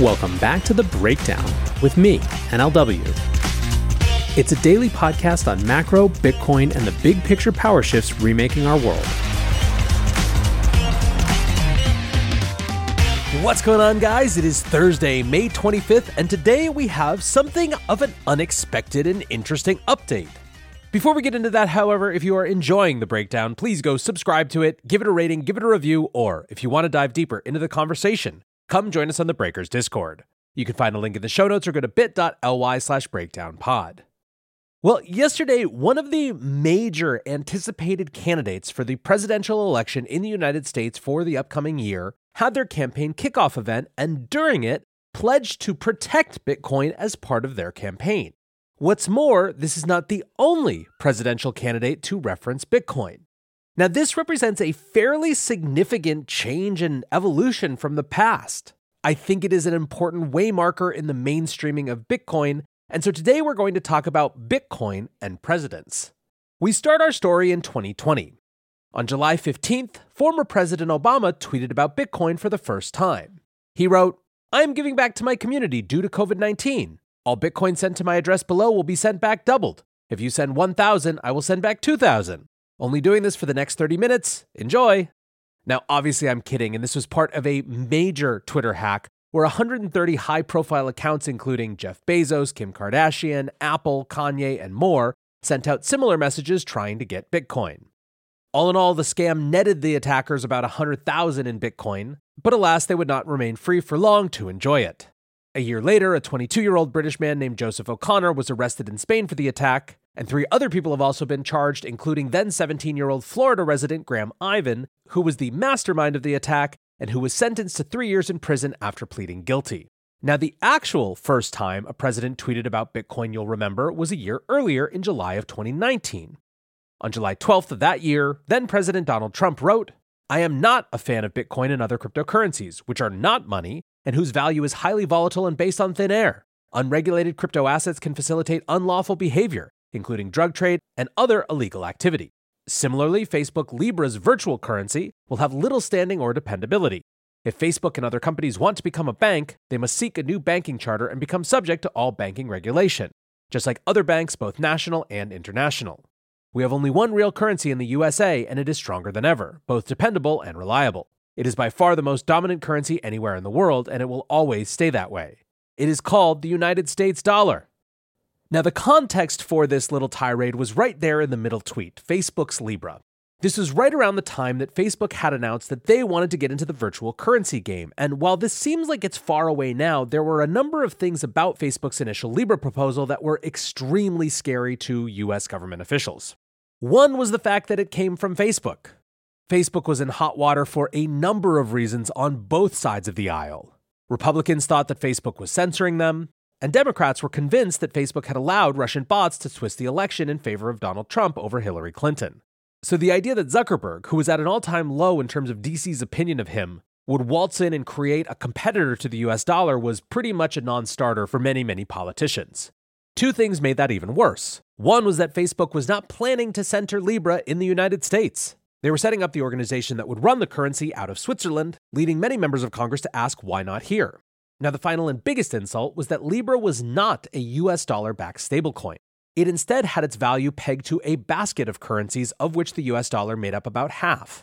Welcome back to The Breakdown with me, NLW. It's a daily podcast on macro, Bitcoin, and the big picture power shifts remaking our world. What's going on, guys? It is Thursday, May 25th, and today we have something of an unexpected and interesting update. Before we get into that, however, if you are enjoying the breakdown, please go subscribe to it, give it a rating, give it a review, or if you want to dive deeper into the conversation, come join us on the Breakers Discord. You can find a link in the show notes or go to bit.ly slash breakdownpod. Well, yesterday, one of the major anticipated candidates for the presidential election in the United States for the upcoming year had their campaign kickoff event and during it pledged to protect Bitcoin as part of their campaign. What's more, this is not the only presidential candidate to reference Bitcoin. Now, this represents a fairly significant change and evolution from the past. I think it is an important waymarker in the mainstreaming of Bitcoin, and so today we're going to talk about Bitcoin and presidents. We start our story in 2020. On July 15th, former President Obama tweeted about Bitcoin for the first time. He wrote, I am giving back to my community due to COVID 19. All Bitcoin sent to my address below will be sent back doubled. If you send 1,000, I will send back 2,000. Only doing this for the next 30 minutes. Enjoy. Now, obviously, I'm kidding, and this was part of a major Twitter hack where 130 high profile accounts, including Jeff Bezos, Kim Kardashian, Apple, Kanye, and more, sent out similar messages trying to get Bitcoin. All in all, the scam netted the attackers about 100,000 in Bitcoin, but alas, they would not remain free for long to enjoy it. A year later, a 22 year old British man named Joseph O'Connor was arrested in Spain for the attack, and three other people have also been charged, including then 17 year old Florida resident Graham Ivan, who was the mastermind of the attack and who was sentenced to three years in prison after pleading guilty. Now, the actual first time a president tweeted about Bitcoin, you'll remember, was a year earlier in July of 2019. On July 12th of that year, then President Donald Trump wrote, I am not a fan of Bitcoin and other cryptocurrencies, which are not money and whose value is highly volatile and based on thin air. Unregulated crypto assets can facilitate unlawful behavior, including drug trade and other illegal activity. Similarly, Facebook Libra's virtual currency will have little standing or dependability. If Facebook and other companies want to become a bank, they must seek a new banking charter and become subject to all banking regulation, just like other banks, both national and international. We have only one real currency in the USA, and it is stronger than ever, both dependable and reliable. It is by far the most dominant currency anywhere in the world, and it will always stay that way. It is called the United States dollar. Now, the context for this little tirade was right there in the middle tweet Facebook's Libra. This was right around the time that Facebook had announced that they wanted to get into the virtual currency game. And while this seems like it's far away now, there were a number of things about Facebook's initial Libra proposal that were extremely scary to US government officials. One was the fact that it came from Facebook. Facebook was in hot water for a number of reasons on both sides of the aisle. Republicans thought that Facebook was censoring them, and Democrats were convinced that Facebook had allowed Russian bots to twist the election in favor of Donald Trump over Hillary Clinton. So the idea that Zuckerberg, who was at an all time low in terms of DC's opinion of him, would waltz in and create a competitor to the US dollar was pretty much a non starter for many, many politicians. Two things made that even worse. One was that Facebook was not planning to center Libra in the United States. They were setting up the organization that would run the currency out of Switzerland, leading many members of Congress to ask why not here. Now, the final and biggest insult was that Libra was not a US dollar backed stablecoin. It instead had its value pegged to a basket of currencies, of which the US dollar made up about half.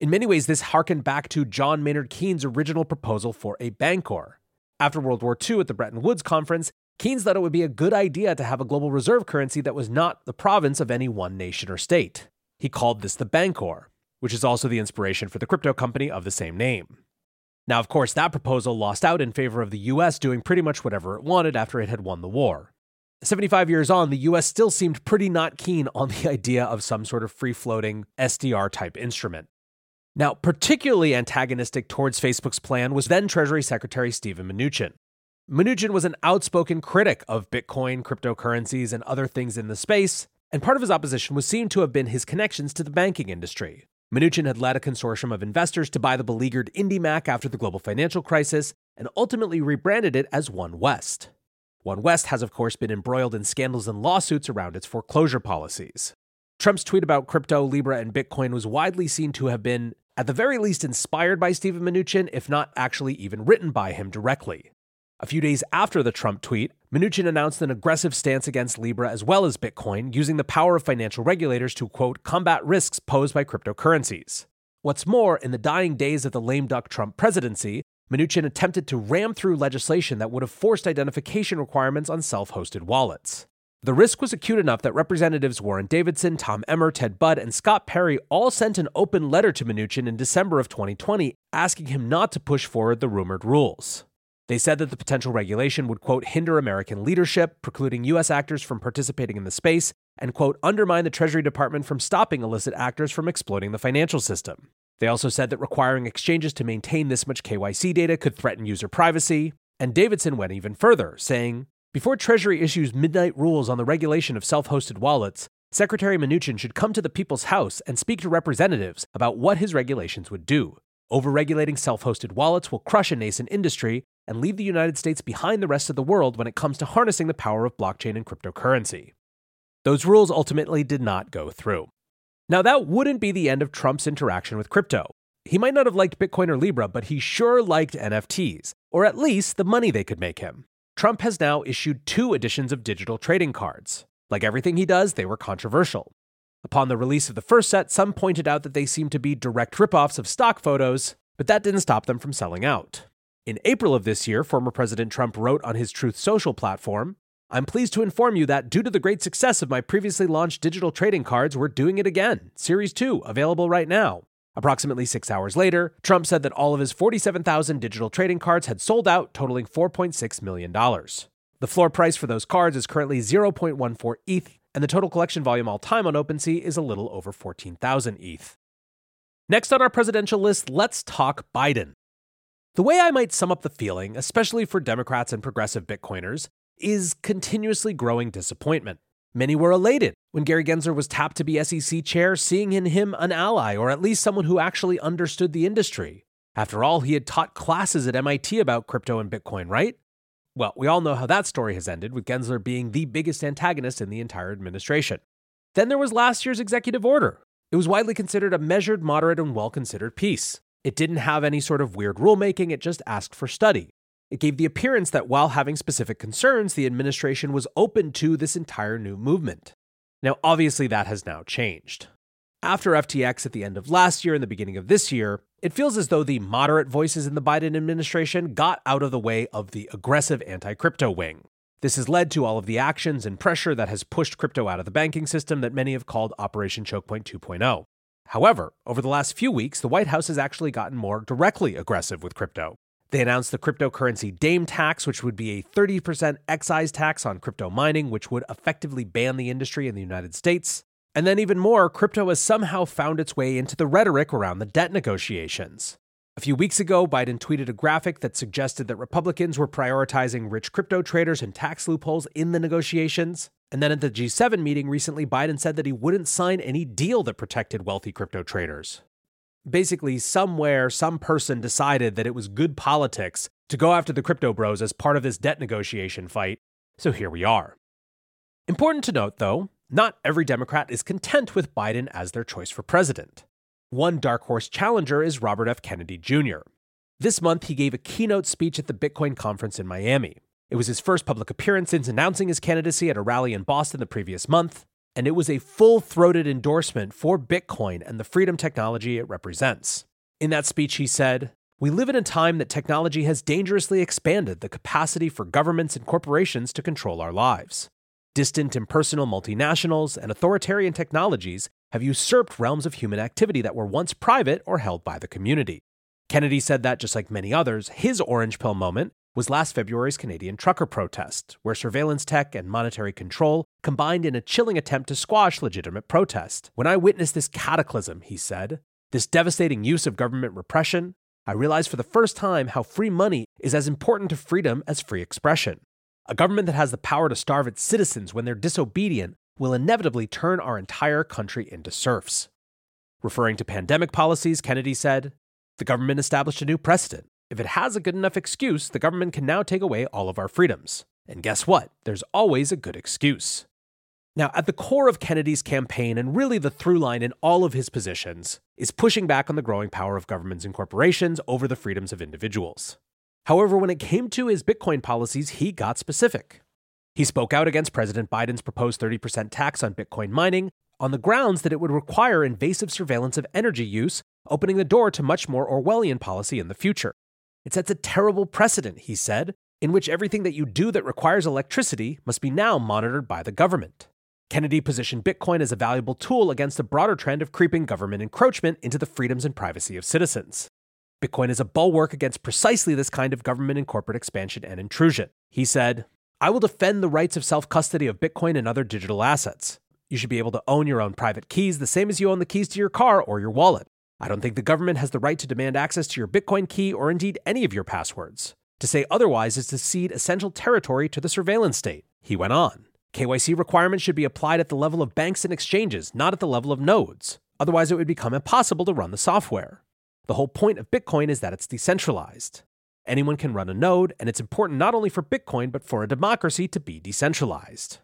In many ways, this harkened back to John Maynard Keynes' original proposal for a Bancor. After World War II at the Bretton Woods Conference, Keynes thought it would be a good idea to have a global reserve currency that was not the province of any one nation or state. He called this the Bancor, which is also the inspiration for the crypto company of the same name. Now, of course, that proposal lost out in favor of the US doing pretty much whatever it wanted after it had won the war. 75 years on, the US still seemed pretty not keen on the idea of some sort of free floating SDR type instrument. Now, particularly antagonistic towards Facebook's plan was then Treasury Secretary Steven Mnuchin. Mnuchin was an outspoken critic of Bitcoin, cryptocurrencies, and other things in the space, and part of his opposition was seen to have been his connections to the banking industry. Mnuchin had led a consortium of investors to buy the beleaguered IndyMac after the global financial crisis and ultimately rebranded it as One West. One West has, of course, been embroiled in scandals and lawsuits around its foreclosure policies. Trump's tweet about crypto, Libra, and Bitcoin was widely seen to have been, at the very least, inspired by Steven Mnuchin, if not actually even written by him directly. A few days after the Trump tweet, Mnuchin announced an aggressive stance against Libra as well as Bitcoin, using the power of financial regulators to, quote, combat risks posed by cryptocurrencies. What's more, in the dying days of the lame duck Trump presidency, Mnuchin attempted to ram through legislation that would have forced identification requirements on self hosted wallets. The risk was acute enough that Representatives Warren Davidson, Tom Emmer, Ted Budd, and Scott Perry all sent an open letter to Mnuchin in December of 2020 asking him not to push forward the rumored rules. They said that the potential regulation would, quote, hinder American leadership, precluding U.S. actors from participating in the space, and, quote, undermine the Treasury Department from stopping illicit actors from exploiting the financial system. They also said that requiring exchanges to maintain this much KYC data could threaten user privacy. And Davidson went even further, saying, Before Treasury issues midnight rules on the regulation of self hosted wallets, Secretary Mnuchin should come to the people's house and speak to representatives about what his regulations would do. Overregulating self hosted wallets will crush a nascent industry and leave the United States behind the rest of the world when it comes to harnessing the power of blockchain and cryptocurrency. Those rules ultimately did not go through. Now, that wouldn't be the end of Trump's interaction with crypto. He might not have liked Bitcoin or Libra, but he sure liked NFTs, or at least the money they could make him. Trump has now issued two editions of digital trading cards. Like everything he does, they were controversial. Upon the release of the first set, some pointed out that they seemed to be direct ripoffs of stock photos, but that didn't stop them from selling out. In April of this year, former President Trump wrote on his Truth Social platform I'm pleased to inform you that due to the great success of my previously launched digital trading cards, we're doing it again. Series 2, available right now. Approximately six hours later, Trump said that all of his 47,000 digital trading cards had sold out, totaling $4.6 million. The floor price for those cards is currently 0.14 ETH, and the total collection volume all time on OpenSea is a little over 14,000 ETH. Next on our presidential list, let's talk Biden. The way I might sum up the feeling, especially for Democrats and progressive Bitcoiners, is continuously growing disappointment. Many were elated when Gary Gensler was tapped to be SEC chair, seeing in him an ally or at least someone who actually understood the industry. After all, he had taught classes at MIT about crypto and Bitcoin, right? Well, we all know how that story has ended, with Gensler being the biggest antagonist in the entire administration. Then there was last year's executive order. It was widely considered a measured, moderate, and well considered piece. It didn't have any sort of weird rulemaking, it just asked for study. It gave the appearance that while having specific concerns, the administration was open to this entire new movement. Now, obviously, that has now changed. After FTX at the end of last year and the beginning of this year, it feels as though the moderate voices in the Biden administration got out of the way of the aggressive anti crypto wing. This has led to all of the actions and pressure that has pushed crypto out of the banking system that many have called Operation Chokepoint 2.0. However, over the last few weeks, the White House has actually gotten more directly aggressive with crypto. They announced the cryptocurrency DAME tax, which would be a 30% excise tax on crypto mining, which would effectively ban the industry in the United States. And then, even more, crypto has somehow found its way into the rhetoric around the debt negotiations. A few weeks ago, Biden tweeted a graphic that suggested that Republicans were prioritizing rich crypto traders and tax loopholes in the negotiations. And then at the G7 meeting recently, Biden said that he wouldn't sign any deal that protected wealthy crypto traders. Basically, somewhere, some person decided that it was good politics to go after the crypto bros as part of this debt negotiation fight, so here we are. Important to note, though, not every Democrat is content with Biden as their choice for president. One dark horse challenger is Robert F. Kennedy Jr. This month, he gave a keynote speech at the Bitcoin conference in Miami. It was his first public appearance since announcing his candidacy at a rally in Boston the previous month, and it was a full throated endorsement for Bitcoin and the freedom technology it represents. In that speech, he said, We live in a time that technology has dangerously expanded the capacity for governments and corporations to control our lives. Distant, impersonal multinationals and authoritarian technologies have usurped realms of human activity that were once private or held by the community. Kennedy said that, just like many others, his orange pill moment was last February's Canadian trucker protest, where surveillance tech and monetary control combined in a chilling attempt to squash legitimate protest. When I witnessed this cataclysm, he said, this devastating use of government repression, I realized for the first time how free money is as important to freedom as free expression. A government that has the power to starve its citizens when they're disobedient will inevitably turn our entire country into serfs. Referring to pandemic policies, Kennedy said, The government established a new precedent. If it has a good enough excuse, the government can now take away all of our freedoms. And guess what? There's always a good excuse. Now, at the core of Kennedy's campaign, and really the through line in all of his positions, is pushing back on the growing power of governments and corporations over the freedoms of individuals. However, when it came to his Bitcoin policies, he got specific. He spoke out against President Biden's proposed 30% tax on Bitcoin mining on the grounds that it would require invasive surveillance of energy use, opening the door to much more Orwellian policy in the future. It sets a terrible precedent, he said, in which everything that you do that requires electricity must be now monitored by the government. Kennedy positioned Bitcoin as a valuable tool against the broader trend of creeping government encroachment into the freedoms and privacy of citizens. Bitcoin is a bulwark against precisely this kind of government and corporate expansion and intrusion. He said, I will defend the rights of self custody of Bitcoin and other digital assets. You should be able to own your own private keys the same as you own the keys to your car or your wallet. I don't think the government has the right to demand access to your Bitcoin key or indeed any of your passwords. To say otherwise is to cede essential territory to the surveillance state. He went on. KYC requirements should be applied at the level of banks and exchanges, not at the level of nodes. Otherwise, it would become impossible to run the software. The whole point of Bitcoin is that it's decentralized. Anyone can run a node, and it's important not only for Bitcoin, but for a democracy to be decentralized.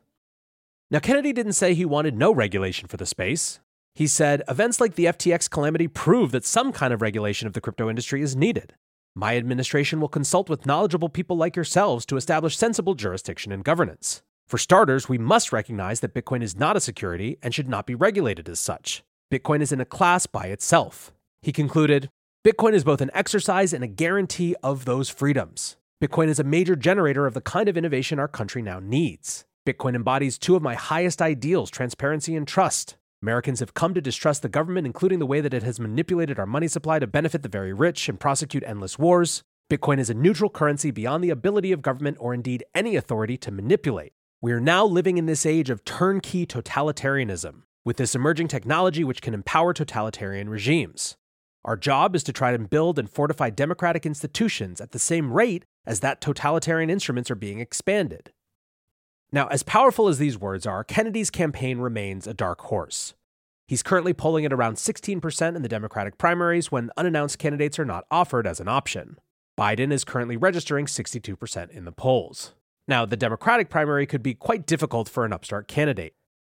Now, Kennedy didn't say he wanted no regulation for the space. He said events like the FTX calamity prove that some kind of regulation of the crypto industry is needed. My administration will consult with knowledgeable people like yourselves to establish sensible jurisdiction and governance. For starters, we must recognize that Bitcoin is not a security and should not be regulated as such. Bitcoin is in a class by itself. He concluded Bitcoin is both an exercise and a guarantee of those freedoms. Bitcoin is a major generator of the kind of innovation our country now needs. Bitcoin embodies two of my highest ideals transparency and trust. Americans have come to distrust the government, including the way that it has manipulated our money supply to benefit the very rich and prosecute endless wars. Bitcoin is a neutral currency beyond the ability of government or indeed any authority to manipulate. We are now living in this age of turnkey totalitarianism, with this emerging technology which can empower totalitarian regimes. Our job is to try to build and fortify democratic institutions at the same rate as that totalitarian instruments are being expanded. Now, as powerful as these words are, Kennedy's campaign remains a dark horse. He's currently polling at around 16% in the Democratic primaries when unannounced candidates are not offered as an option. Biden is currently registering 62% in the polls. Now, the Democratic primary could be quite difficult for an upstart candidate.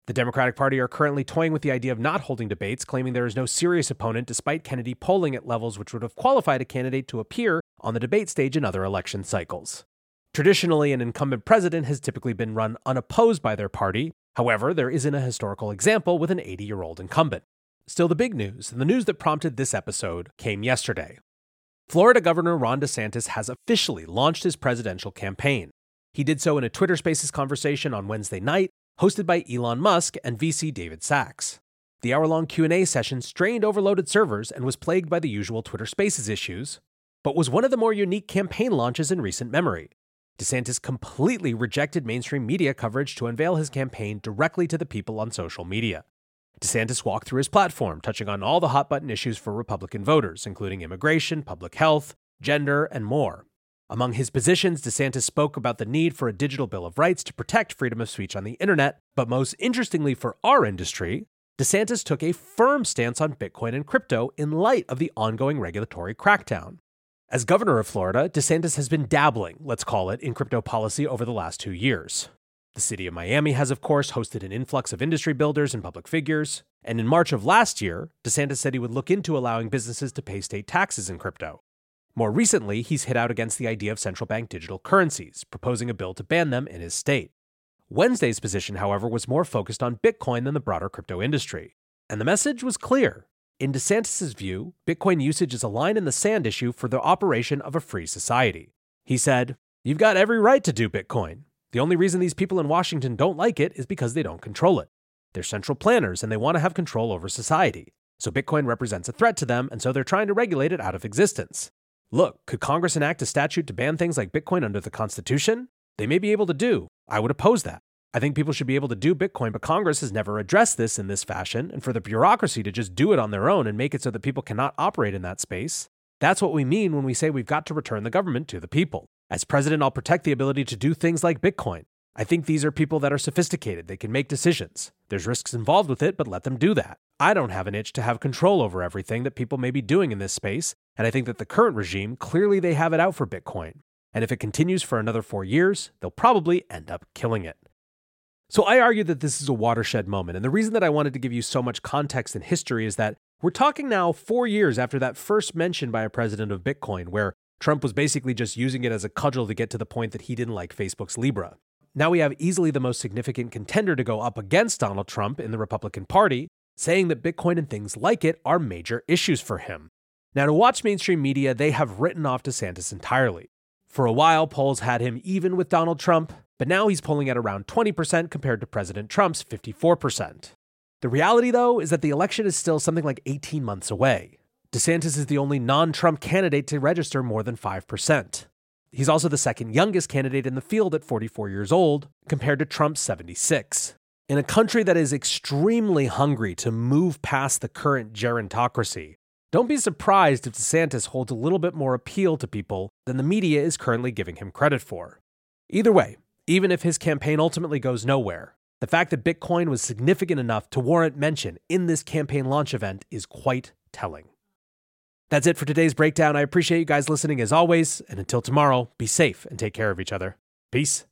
The Democratic Party are currently toying with the idea of not holding debates, claiming there is no serious opponent despite Kennedy polling at levels which would have qualified a candidate to appear on the debate stage in other election cycles. Traditionally, an incumbent president has typically been run unopposed by their party. However, there isn't a historical example with an 80 year old incumbent. Still, the big news, and the news that prompted this episode, came yesterday. Florida Governor Ron DeSantis has officially launched his presidential campaign. He did so in a Twitter Spaces conversation on Wednesday night hosted by Elon Musk and VC David Sachs. The hour-long Q&A session strained overloaded servers and was plagued by the usual Twitter Spaces issues, but was one of the more unique campaign launches in recent memory. DeSantis completely rejected mainstream media coverage to unveil his campaign directly to the people on social media. DeSantis walked through his platform, touching on all the hot button issues for Republican voters, including immigration, public health, gender, and more. Among his positions, DeSantis spoke about the need for a digital Bill of Rights to protect freedom of speech on the internet. But most interestingly for our industry, DeSantis took a firm stance on Bitcoin and crypto in light of the ongoing regulatory crackdown. As governor of Florida, DeSantis has been dabbling, let's call it, in crypto policy over the last two years. The city of Miami has, of course, hosted an influx of industry builders and public figures. And in March of last year, DeSantis said he would look into allowing businesses to pay state taxes in crypto. More recently, he's hit out against the idea of central bank digital currencies, proposing a bill to ban them in his state. Wednesday's position, however, was more focused on Bitcoin than the broader crypto industry. And the message was clear. In DeSantis' view, Bitcoin usage is a line in the sand issue for the operation of a free society. He said, You've got every right to do Bitcoin. The only reason these people in Washington don't like it is because they don't control it. They're central planners and they want to have control over society. So Bitcoin represents a threat to them, and so they're trying to regulate it out of existence. Look, could Congress enact a statute to ban things like Bitcoin under the Constitution? They may be able to do. I would oppose that. I think people should be able to do Bitcoin, but Congress has never addressed this in this fashion, and for the bureaucracy to just do it on their own and make it so that people cannot operate in that space, that's what we mean when we say we've got to return the government to the people. As president, I'll protect the ability to do things like Bitcoin. I think these are people that are sophisticated. They can make decisions. There's risks involved with it, but let them do that. I don't have an itch to have control over everything that people may be doing in this space, and I think that the current regime clearly they have it out for Bitcoin. And if it continues for another 4 years, they'll probably end up killing it. So I argue that this is a watershed moment, and the reason that I wanted to give you so much context and history is that we're talking now 4 years after that first mention by a president of Bitcoin where Trump was basically just using it as a cudgel to get to the point that he didn't like Facebook's Libra. Now we have easily the most significant contender to go up against Donald Trump in the Republican Party, saying that Bitcoin and things like it are major issues for him. Now, to watch mainstream media, they have written off DeSantis entirely. For a while, polls had him even with Donald Trump, but now he's polling at around 20% compared to President Trump's 54%. The reality, though, is that the election is still something like 18 months away. DeSantis is the only non Trump candidate to register more than 5%. He's also the second youngest candidate in the field at 44 years old, compared to Trump's 76. In a country that is extremely hungry to move past the current gerontocracy, don't be surprised if DeSantis holds a little bit more appeal to people than the media is currently giving him credit for. Either way, even if his campaign ultimately goes nowhere, the fact that Bitcoin was significant enough to warrant mention in this campaign launch event is quite telling. That's it for today's breakdown. I appreciate you guys listening as always, and until tomorrow, be safe and take care of each other. Peace.